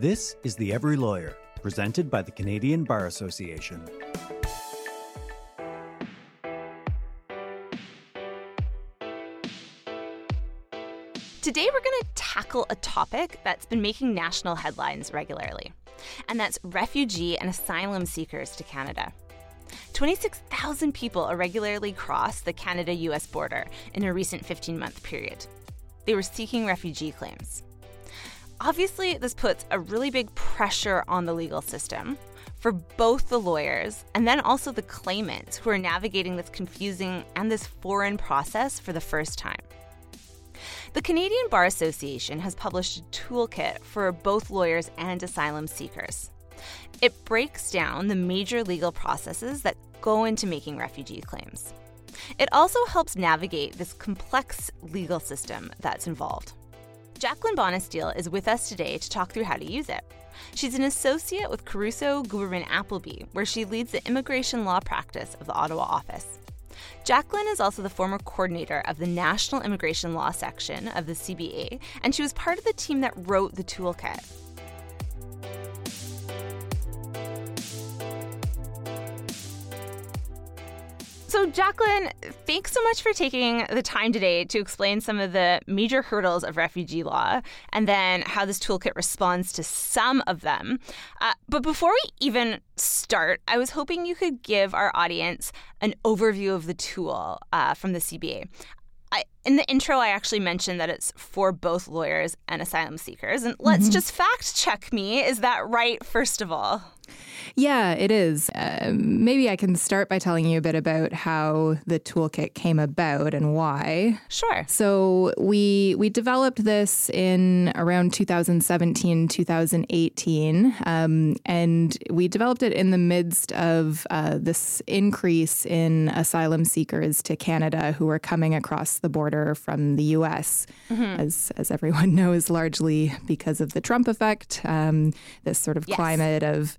This is The Every Lawyer, presented by the Canadian Bar Association. Today, we're going to tackle a topic that's been making national headlines regularly, and that's refugee and asylum seekers to Canada. 26,000 people irregularly crossed the Canada US border in a recent 15 month period. They were seeking refugee claims. Obviously, this puts a really big pressure on the legal system for both the lawyers and then also the claimants who are navigating this confusing and this foreign process for the first time. The Canadian Bar Association has published a toolkit for both lawyers and asylum seekers. It breaks down the major legal processes that go into making refugee claims. It also helps navigate this complex legal system that's involved. Jacqueline Bonisteel is with us today to talk through how to use it. She's an associate with Caruso Guberman Appleby, where she leads the immigration law practice of the Ottawa office. Jacqueline is also the former coordinator of the National Immigration Law section of the CBA, and she was part of the team that wrote the toolkit. So, Jacqueline, thanks so much for taking the time today to explain some of the major hurdles of refugee law and then how this toolkit responds to some of them. Uh, but before we even start, I was hoping you could give our audience an overview of the tool uh, from the CBA. I, in the intro, I actually mentioned that it's for both lawyers and asylum seekers. And let's mm-hmm. just fact check me. Is that right, first of all? Yeah, it is. Uh, maybe I can start by telling you a bit about how the toolkit came about and why. Sure. So we we developed this in around 2017, 2018, um, and we developed it in the midst of uh, this increase in asylum seekers to Canada who were coming across the border from the U.S. Mm-hmm. As as everyone knows, largely because of the Trump effect, um, this sort of yes. climate of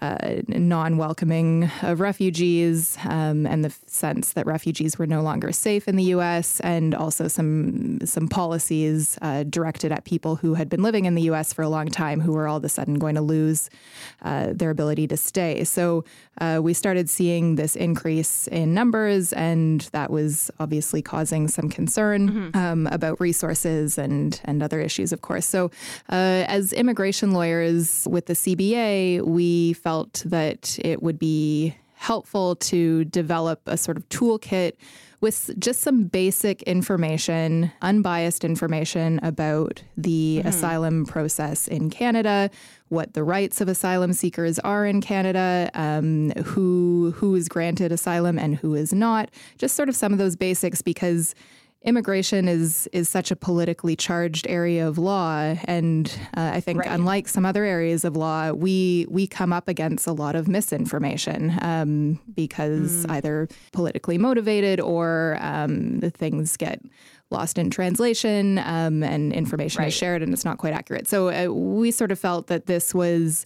uh, non welcoming of refugees um, and the sense that refugees were no longer safe in the U.S., and also some, some policies uh, directed at people who had been living in the U.S. for a long time who were all of a sudden going to lose uh, their ability to stay. So uh, we started seeing this increase in numbers, and that was obviously causing some concern mm-hmm. um, about resources and, and other issues, of course. So uh, as immigration lawyers with the CBA, we felt that it would be helpful to develop a sort of toolkit with just some basic information, unbiased information about the mm-hmm. asylum process in Canada, what the rights of asylum seekers are in Canada, um, who who is granted asylum and who is not. Just sort of some of those basics because immigration is is such a politically charged area of law, and uh, I think right. unlike some other areas of law, we we come up against a lot of misinformation um, because mm. either politically motivated or um, the things get lost in translation um, and information right. is shared and it's not quite accurate. So uh, we sort of felt that this was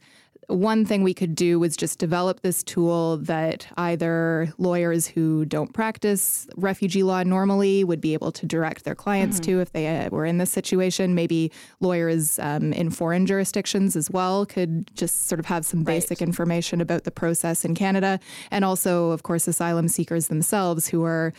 one thing we could do was just develop this tool that either lawyers who don't practice refugee law normally would be able to direct their clients mm-hmm. to if they uh, were in this situation. Maybe lawyers um, in foreign jurisdictions as well could just sort of have some basic right. information about the process in Canada. And also, of course, asylum seekers themselves who are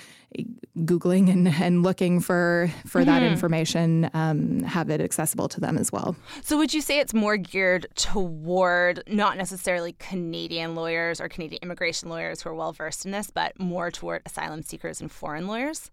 googling and, and looking for for mm-hmm. that information um, have it accessible to them as well. So would you say it's more geared toward not necessarily canadian lawyers or canadian immigration lawyers who are well versed in this but more toward asylum seekers and foreign lawyers?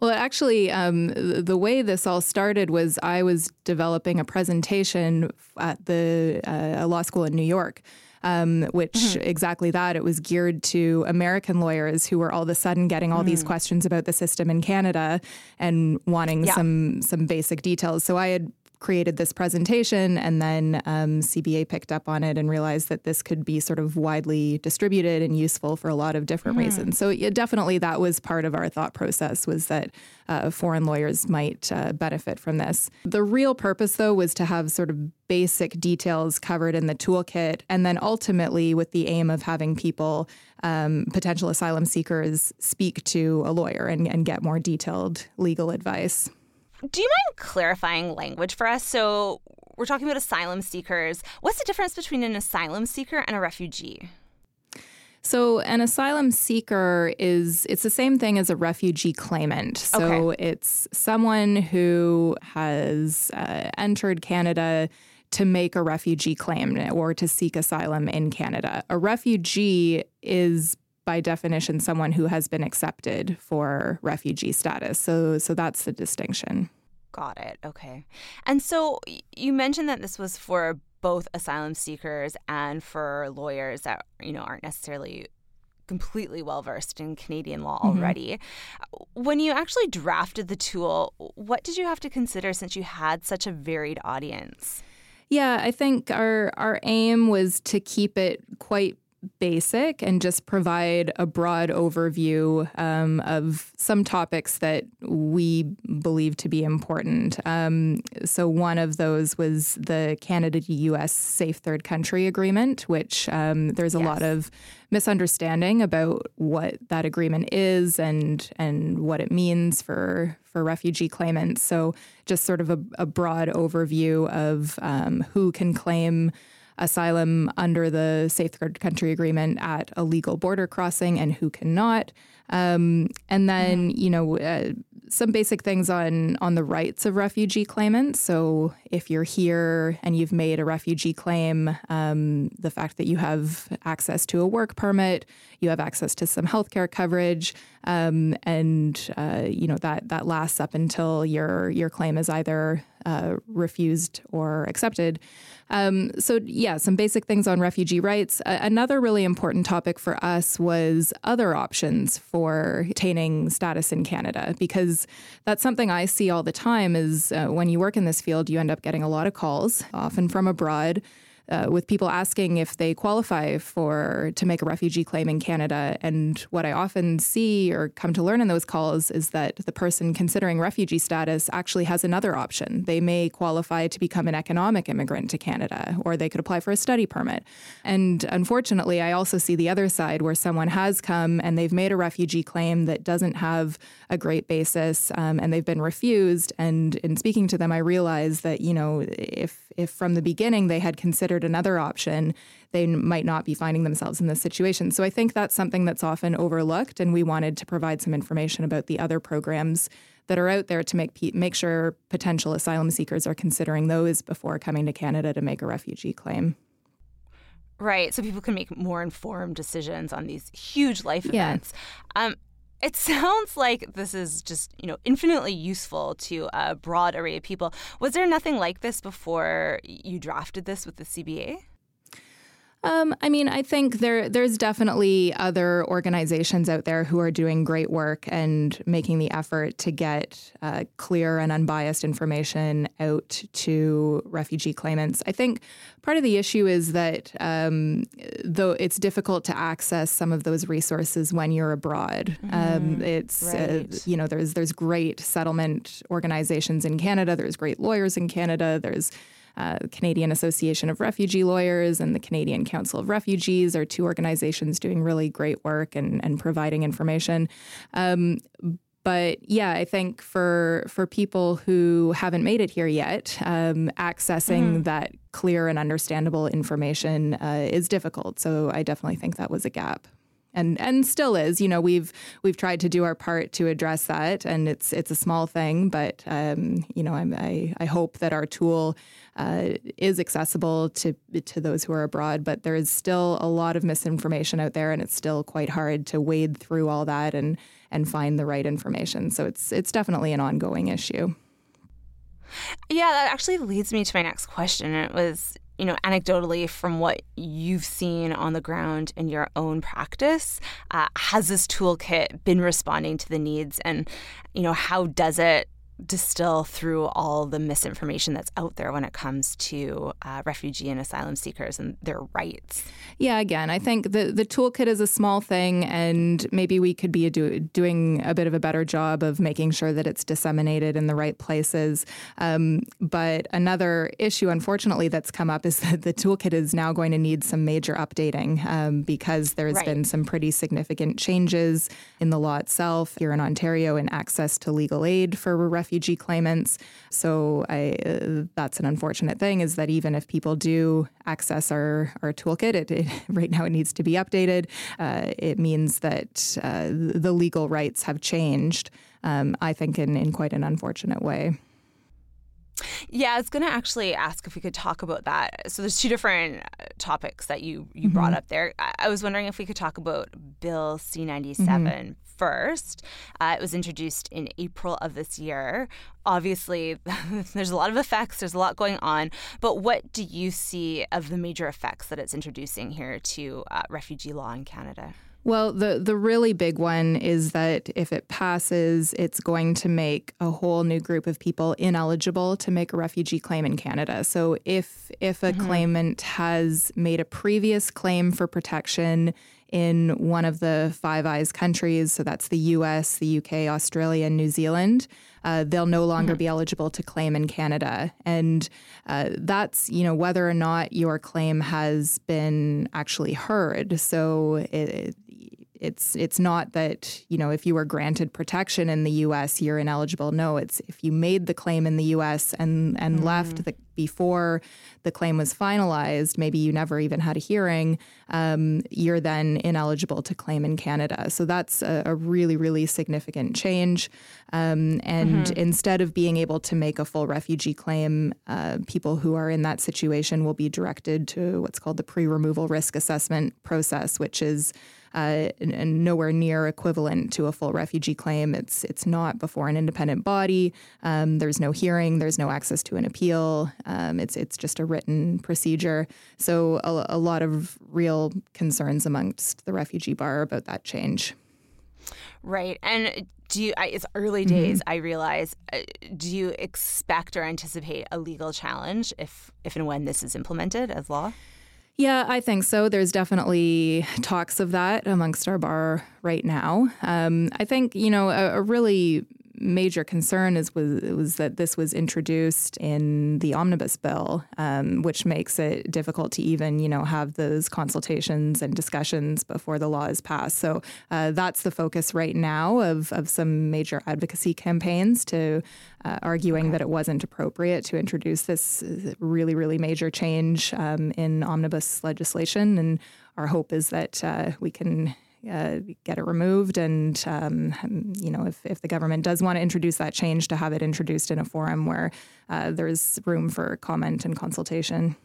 Well, actually, um, the way this all started was I was developing a presentation at the uh, law school in New York um, which mm-hmm. exactly that. It was geared to American lawyers who were all of a sudden getting all mm. these questions about the system in Canada and wanting yeah. some some basic details. So I had created this presentation, and then um, CBA picked up on it and realized that this could be sort of widely distributed and useful for a lot of different mm. reasons. So yeah, definitely that was part of our thought process was that uh, foreign lawyers might uh, benefit from this. The real purpose, though, was to have sort of basic details covered in the toolkit, and then ultimately with the aim of having people, um, potential asylum seekers, speak to a lawyer and, and get more detailed legal advice. Do you mind clarifying language for us? So we're talking about asylum seekers. What's the difference between an asylum seeker and a refugee? So an asylum seeker is it's the same thing as a refugee claimant. So okay. it's someone who has uh, entered Canada to make a refugee claim or to seek asylum in Canada. A refugee is by definition someone who has been accepted for refugee status. So so that's the distinction. Got it. Okay. And so you mentioned that this was for both asylum seekers and for lawyers that you know aren't necessarily completely well versed in Canadian law mm-hmm. already. Mm-hmm. When you actually drafted the tool, what did you have to consider since you had such a varied audience? Yeah, I think our our aim was to keep it quite basic and just provide a broad overview um, of some topics that we believe to be important. Um, so, one of those was the Canada US Safe Third Country Agreement, which um, there's a yes. lot of misunderstanding about what that agreement is and and what it means for for refugee claimants. So, just sort of a, a broad overview of um, who can claim asylum under the Safe Third Country Agreement at a legal border crossing and who cannot. Um, and then, mm-hmm. you know, uh, some basic things on on the rights of refugee claimants. So, if you're here and you've made a refugee claim, um, the fact that you have access to a work permit, you have access to some healthcare coverage, um, and uh, you know that that lasts up until your your claim is either uh, refused or accepted. Um, so, yeah, some basic things on refugee rights. Another really important topic for us was other options for attaining status in Canada, because that's something I see all the time. Is uh, when you work in this field, you end up getting a lot of calls, often from abroad uh, with people asking if they qualify for to make a refugee claim in Canada. And what I often see or come to learn in those calls is that the person considering refugee status actually has another option. They may qualify to become an economic immigrant to Canada, or they could apply for a study permit. And unfortunately, I also see the other side where someone has come and they've made a refugee claim that doesn't have a great basis um, and they've been refused. And in speaking to them, I realize that, you know, if if from the beginning they had considered another option, they might not be finding themselves in this situation. So I think that's something that's often overlooked, and we wanted to provide some information about the other programs that are out there to make make sure potential asylum seekers are considering those before coming to Canada to make a refugee claim. Right, so people can make more informed decisions on these huge life events. Um, it sounds like this is just, you know, infinitely useful to a broad array of people. Was there nothing like this before you drafted this with the CBA? Um, I mean, I think there there's definitely other organizations out there who are doing great work and making the effort to get uh, clear and unbiased information out to refugee claimants. I think part of the issue is that um, though it's difficult to access some of those resources when you're abroad, mm, um, it's uh, right. uh, you know there's there's great settlement organizations in Canada. There's great lawyers in Canada. There's uh, Canadian Association of Refugee Lawyers and the Canadian Council of Refugees are two organizations doing really great work and, and providing information. Um, but yeah, I think for for people who haven't made it here yet, um, accessing mm-hmm. that clear and understandable information uh, is difficult. So I definitely think that was a gap and and still is. You know, we've we've tried to do our part to address that, and it's it's a small thing, but um, you know, I'm, i I hope that our tool uh, is accessible to to those who are abroad. But there is still a lot of misinformation out there, and it's still quite hard to wade through all that and and find the right information. So it's it's definitely an ongoing issue. Yeah, that actually leads me to my next question. It was you know, anecdotally from what you've seen on the ground in your own practice, uh, has this toolkit been responding to the needs, and you know, how does it distill through all the misinformation that's out there when it comes to uh, refugee and asylum seekers and their rights. Yeah, again, I think the the toolkit is a small thing, and maybe we could be a do, doing a bit of a better job of making sure that it's disseminated in the right places. Um, but another issue, unfortunately, that's come up is that the toolkit is now going to need some major updating um, because there's right. been some pretty significant changes in the law itself here in Ontario in access to legal aid for refugees refugee claimants. So I, uh, that's an unfortunate thing is that even if people do access our, our toolkit, it, it right now it needs to be updated. Uh, it means that uh, the legal rights have changed, um, I think, in, in quite an unfortunate way. Yeah, I was going to actually ask if we could talk about that. So there's two different uh, topics that you you mm-hmm. brought up there. I was wondering if we could talk about Bill C97 mm-hmm. First. Uh, it was introduced in April of this year. Obviously, there's a lot of effects. There's a lot going on. But what do you see of the major effects that it's introducing here to uh, refugee law in Canada? Well, the the really big one is that if it passes, it's going to make a whole new group of people ineligible to make a refugee claim in Canada. So if if a mm-hmm. claimant has made a previous claim for protection in one of the Five Eyes countries, so that's the US, the UK, Australia, and New Zealand, uh, they'll no longer mm-hmm. be eligible to claim in Canada. And uh, that's, you know, whether or not your claim has been actually heard. So it, it's it's not that you know if you were granted protection in the U.S. you're ineligible. No, it's if you made the claim in the U.S. and and mm. left the, before the claim was finalized. Maybe you never even had a hearing. Um, you're then ineligible to claim in Canada. So that's a, a really really significant change. Um, and mm-hmm. instead of being able to make a full refugee claim, uh, people who are in that situation will be directed to what's called the pre-removal risk assessment process, which is uh, and, nowhere near equivalent to a full refugee claim. It's it's not before an independent body. Um, there's no hearing. There's no access to an appeal. Um, it's it's just a written procedure. So a, a lot of real concerns amongst the refugee bar about that change. Right, and do you? I, it's early days. Mm-hmm. I realize. Uh, do you expect or anticipate a legal challenge if if and when this is implemented as law? Yeah, I think so. There's definitely talks of that amongst our bar right now. Um, I think, you know, a, a really major concern is was, was that this was introduced in the omnibus bill, um, which makes it difficult to even you know have those consultations and discussions before the law is passed. So uh, that's the focus right now of of some major advocacy campaigns to uh, arguing okay. that it wasn't appropriate to introduce this really really major change um, in omnibus legislation and. Our hope is that uh, we can uh, get it removed. And, um, you know, if, if the government does want to introduce that change, to have it introduced in a forum where uh, there's room for comment and consultation.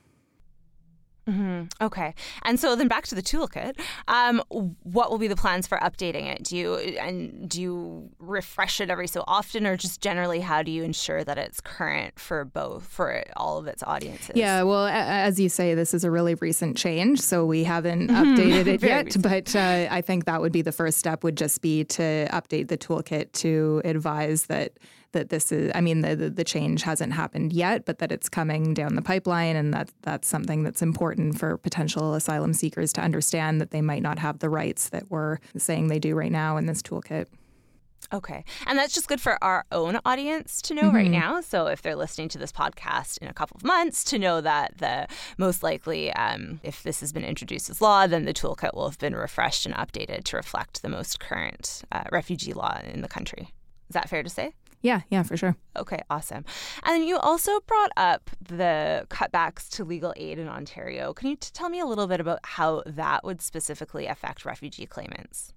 Mm-hmm. Okay, and so then back to the toolkit. Um, what will be the plans for updating it? Do you and do you refresh it every so often, or just generally how do you ensure that it's current for both for all of its audiences? Yeah, well, as you say, this is a really recent change, so we haven't mm-hmm. updated it yet. Recent. But uh, I think that would be the first step. Would just be to update the toolkit to advise that that this is I mean the, the, the change hasn't happened yet, but that it's coming down the pipeline and that that's something that's important for potential asylum seekers to understand that they might not have the rights that we're saying they do right now in this toolkit. Okay. And that's just good for our own audience to know mm-hmm. right now. So if they're listening to this podcast in a couple of months, to know that the most likely, um, if this has been introduced as law, then the toolkit will have been refreshed and updated to reflect the most current uh, refugee law in the country. Is that fair to say? Yeah, yeah, for sure. Okay, awesome. And you also brought up the cutbacks to legal aid in Ontario. Can you t- tell me a little bit about how that would specifically affect refugee claimants?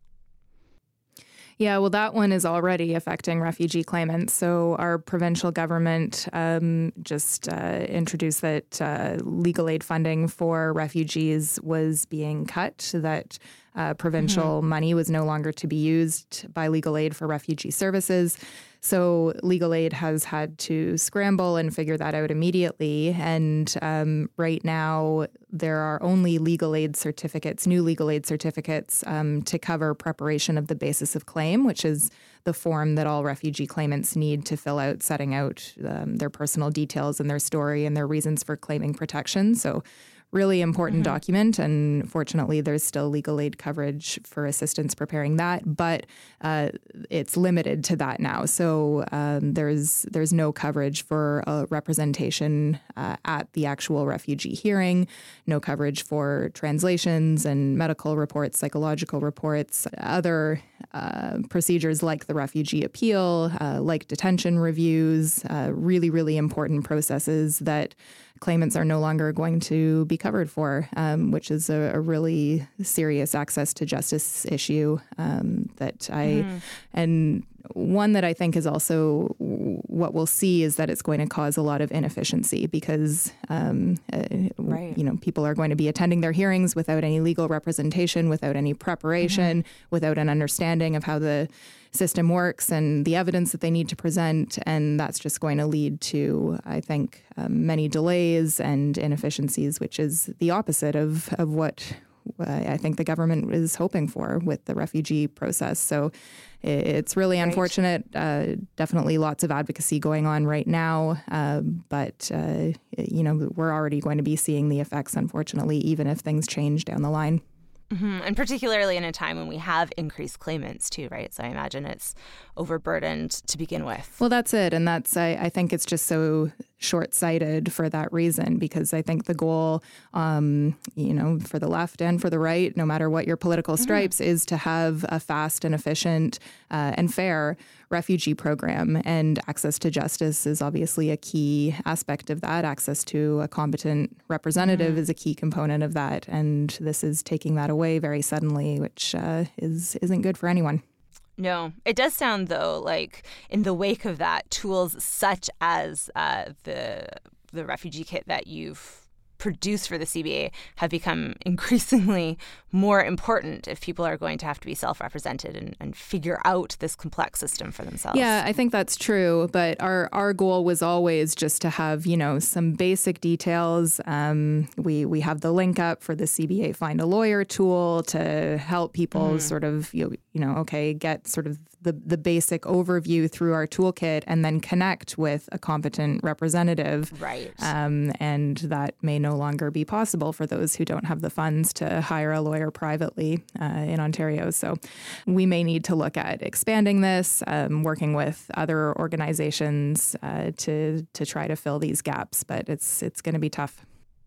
Yeah, well, that one is already affecting refugee claimants. So, our provincial government um, just uh, introduced that uh, legal aid funding for refugees was being cut, that uh, provincial mm-hmm. money was no longer to be used by legal aid for refugee services. So legal aid has had to scramble and figure that out immediately. And um, right now, there are only legal aid certificates, new legal aid certificates, um, to cover preparation of the basis of claim, which is the form that all refugee claimants need to fill out, setting out um, their personal details and their story and their reasons for claiming protection. So really important mm-hmm. document, and fortunately, there's still legal aid coverage for assistance preparing that, but uh, it's limited to that now. So um, there's there's no coverage for a representation uh, at the actual refugee hearing, no coverage for translations and medical reports, psychological reports, other uh, procedures like the refugee appeal, uh, like detention reviews, uh, really really important processes that claimants are no longer going to be covered for, um, which is a, a, really serious access to justice issue um, that I mm-hmm. and one that I think is also what we'll see is that it's going to cause a lot of inefficiency because um, uh, right. you know people are going to be attending their hearings without any legal representation, without any preparation, mm-hmm. without an understanding of how the system works and the evidence that they need to present. And that's just going to lead to, I think, um, many delays and inefficiencies, which is the opposite of, of what I think the government is hoping for with the refugee process. So it's really right. unfortunate. Uh, definitely lots of advocacy going on right now. Uh, but, uh, you know, we're already going to be seeing the effects, unfortunately, even if things change down the line. Mm-hmm. And particularly in a time when we have increased claimants too, right? So I imagine it's overburdened to begin with. Well, that's it, and that's I, I think it's just so short-sighted for that reason because I think the goal, um, you know, for the left and for the right, no matter what your political mm-hmm. stripes, mm-hmm. is to have a fast and efficient uh, and fair refugee program. And access to justice is obviously a key aspect of that. Access to a competent representative mm-hmm. is a key component of that. And this is taking that away very suddenly, which uh, is isn't good for anyone. No, it does sound though like in the wake of that, tools such as uh, the the refugee kit that you've produced for the CBA have become increasingly more important if people are going to have to be self represented and, and, figure out this complex system for themselves. Yeah, I think that's true. But our, our goal was always just to have, you know, some basic details. Um, we, we have the link up for the CBA Find a Lawyer tool to help people mm. sort of, you, you know, okay, get sort of the, the basic overview through our toolkit and then connect with a competent representative. Right. Um, and that may no longer be possible for those who don't have the funds to hire a lawyer privately uh, in Ontario. So we may need to look at expanding this, um, working with other organizations uh, to to try to fill these gaps. But it's it's going to be tough.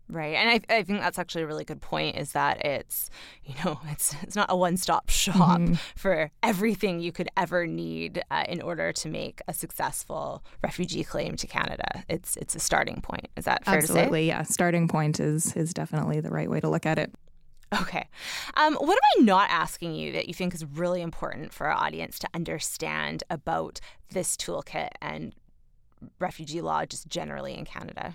Right. And I, I think that's actually a really good point is that it's, you know, it's, it's not a one stop shop mm-hmm. for everything you could ever need uh, in order to make a successful refugee claim to Canada. It's, it's a starting point. Is that fair Absolutely, to say? Absolutely. yeah. Starting point is, is definitely the right way to look at it. Okay. Um, what am I not asking you that you think is really important for our audience to understand about this toolkit and refugee law just generally in Canada?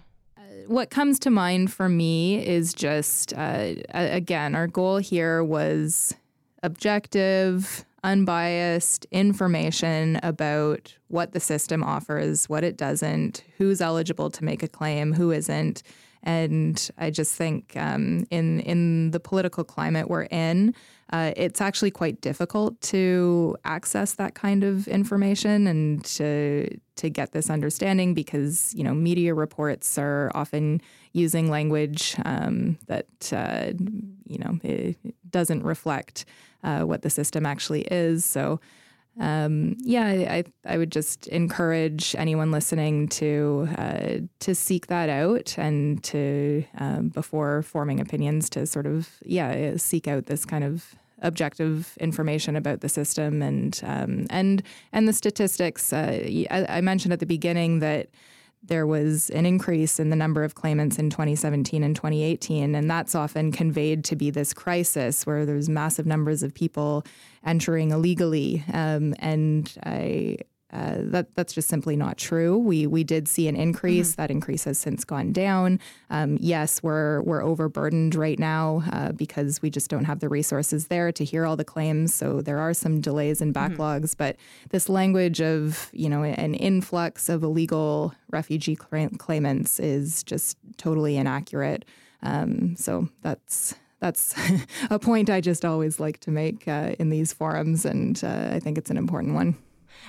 What comes to mind for me is just, uh, again, our goal here was objective, unbiased information about what the system offers, what it doesn't, who's eligible to make a claim, who isn't. And I just think um, in in the political climate we're in, uh, it's actually quite difficult to access that kind of information and to to get this understanding because you know media reports are often using language um, that uh, you know it doesn't reflect uh, what the system actually is. So um, yeah, I, I would just encourage anyone listening to uh, to seek that out and to um, before forming opinions to sort of yeah seek out this kind of objective information about the system and um, and and the statistics. Uh, I, I mentioned at the beginning that there was an increase in the number of claimants in 2017 and 2018. And that's often conveyed to be this crisis where there's massive numbers of people entering illegally. Um, and I, uh, that that's just simply not true. We we did see an increase. Mm-hmm. That increase has since gone down. Um, yes, we're we're overburdened right now uh, because we just don't have the resources there to hear all the claims. So there are some delays and mm-hmm. backlogs. Mm-hmm. But this language of you know an influx of illegal refugee claimants is just totally inaccurate. Um, so that's that's a point I just always like to make uh, in these forums, and uh, I think it's an important one.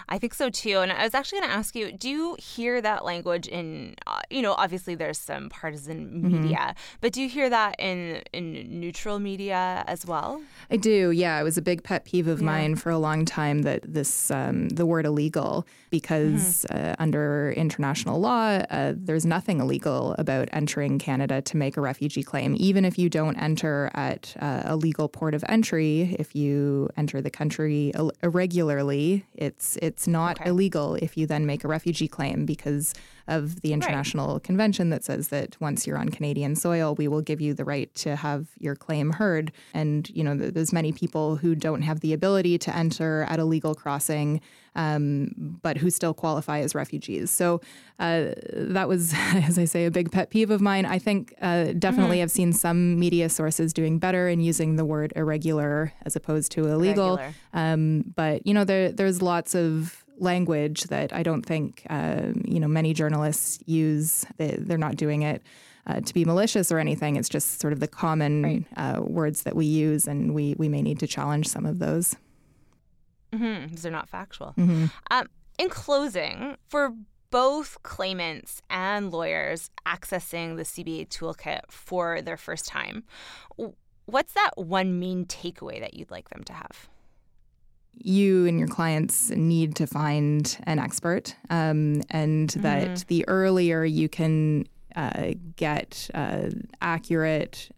I think so too. And I was actually going to ask you do you hear that language in, uh, you know, obviously there's some partisan Mm-hmm. media, but do you hear that in, in neutral media as well? I do. Yeah, it was a big pet peeve of mine for a long time that this um, the word illegal because uh, under international law, uh, there's nothing illegal about entering Canada to make a refugee claim. Even if you don't enter at uh, a legal port of entry, if you enter the country ill- irregularly, it's it's not Okay. illegal if you then make a refugee claim because of the international convention that says that once you're on Canadian soil, we will give you the right to have your claim heard. And you know, there's many people who don't have the ability to enter at a legal crossing, um, but who still qualify as refugees. So uh, that was, as I say, a big pet peeve of mine. I think uh, definitely I've seen some media sources doing better in using the word irregular as opposed to illegal. Um, but you know, there there's lots of language that I don't think uh, you know many journalists use. They, they're not doing it uh, to be malicious or anything. It's just sort of the common Right. uh, words that we use, and we we may need to challenge some of those. Mm-hmm, because they're not factual. Mm-hmm. Um, in closing, for both claimants and lawyers accessing the CBA toolkit for their first time, what's that one main takeaway that you'd like them to have? You and your clients need to find an expert, um, and that the earlier you can uh, get uh, accurate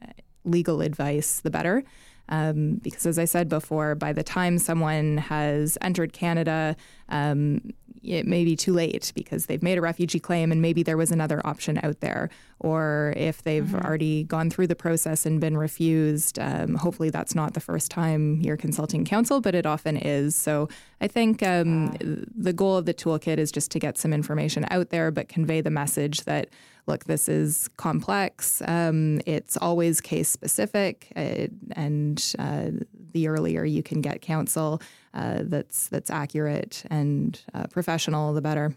legal advice, the better. Um, because, as I said before, by the time someone has entered Canada, um, it may be too late because they've made a refugee claim and maybe there was another option out there. Or if they've already gone through the process and been refused, um, hopefully that's not the first time you're consulting counsel, but it often is. So I think um, the goal of the toolkit is just to get some information out there, but convey the message that look, this is complex. Um, it's always case specific, uh, and uh, the earlier you can get counsel uh, that's that's accurate and uh, professional, the better.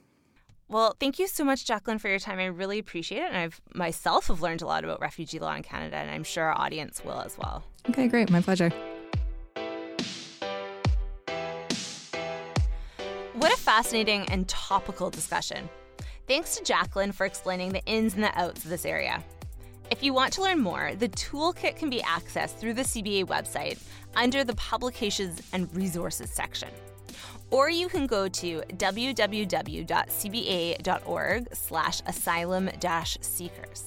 Well, thank you so much, Jacqueline, for your time. I really appreciate it. And I've myself have learned a lot about refugee law in Canada, and I'm sure our audience will as well. Okay, great. My pleasure. What a fascinating and topical discussion. Thanks to Jacqueline for explaining the ins and the outs of this area. If you want to learn more, the toolkit can be accessed through the CBA website under the Publications and Resources section. Or you can go to www.cba.org slash asylum seekers.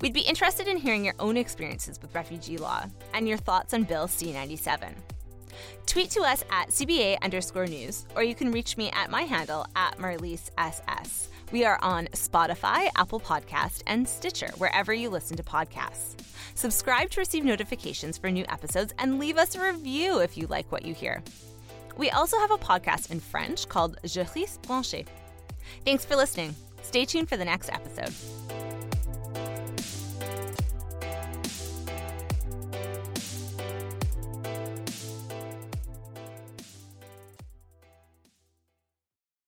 We'd be interested in hearing your own experiences with refugee law and your thoughts on Bill C-97. Tweet to us at CBA underscore news, or you can reach me at my handle at Marlise SS. We are on Spotify, Apple Podcast, and Stitcher, wherever you listen to podcasts. Subscribe to receive notifications for new episodes and leave us a review if you like what you hear. We also have a podcast in French called Je branché. Thanks for listening. Stay tuned for the next episode.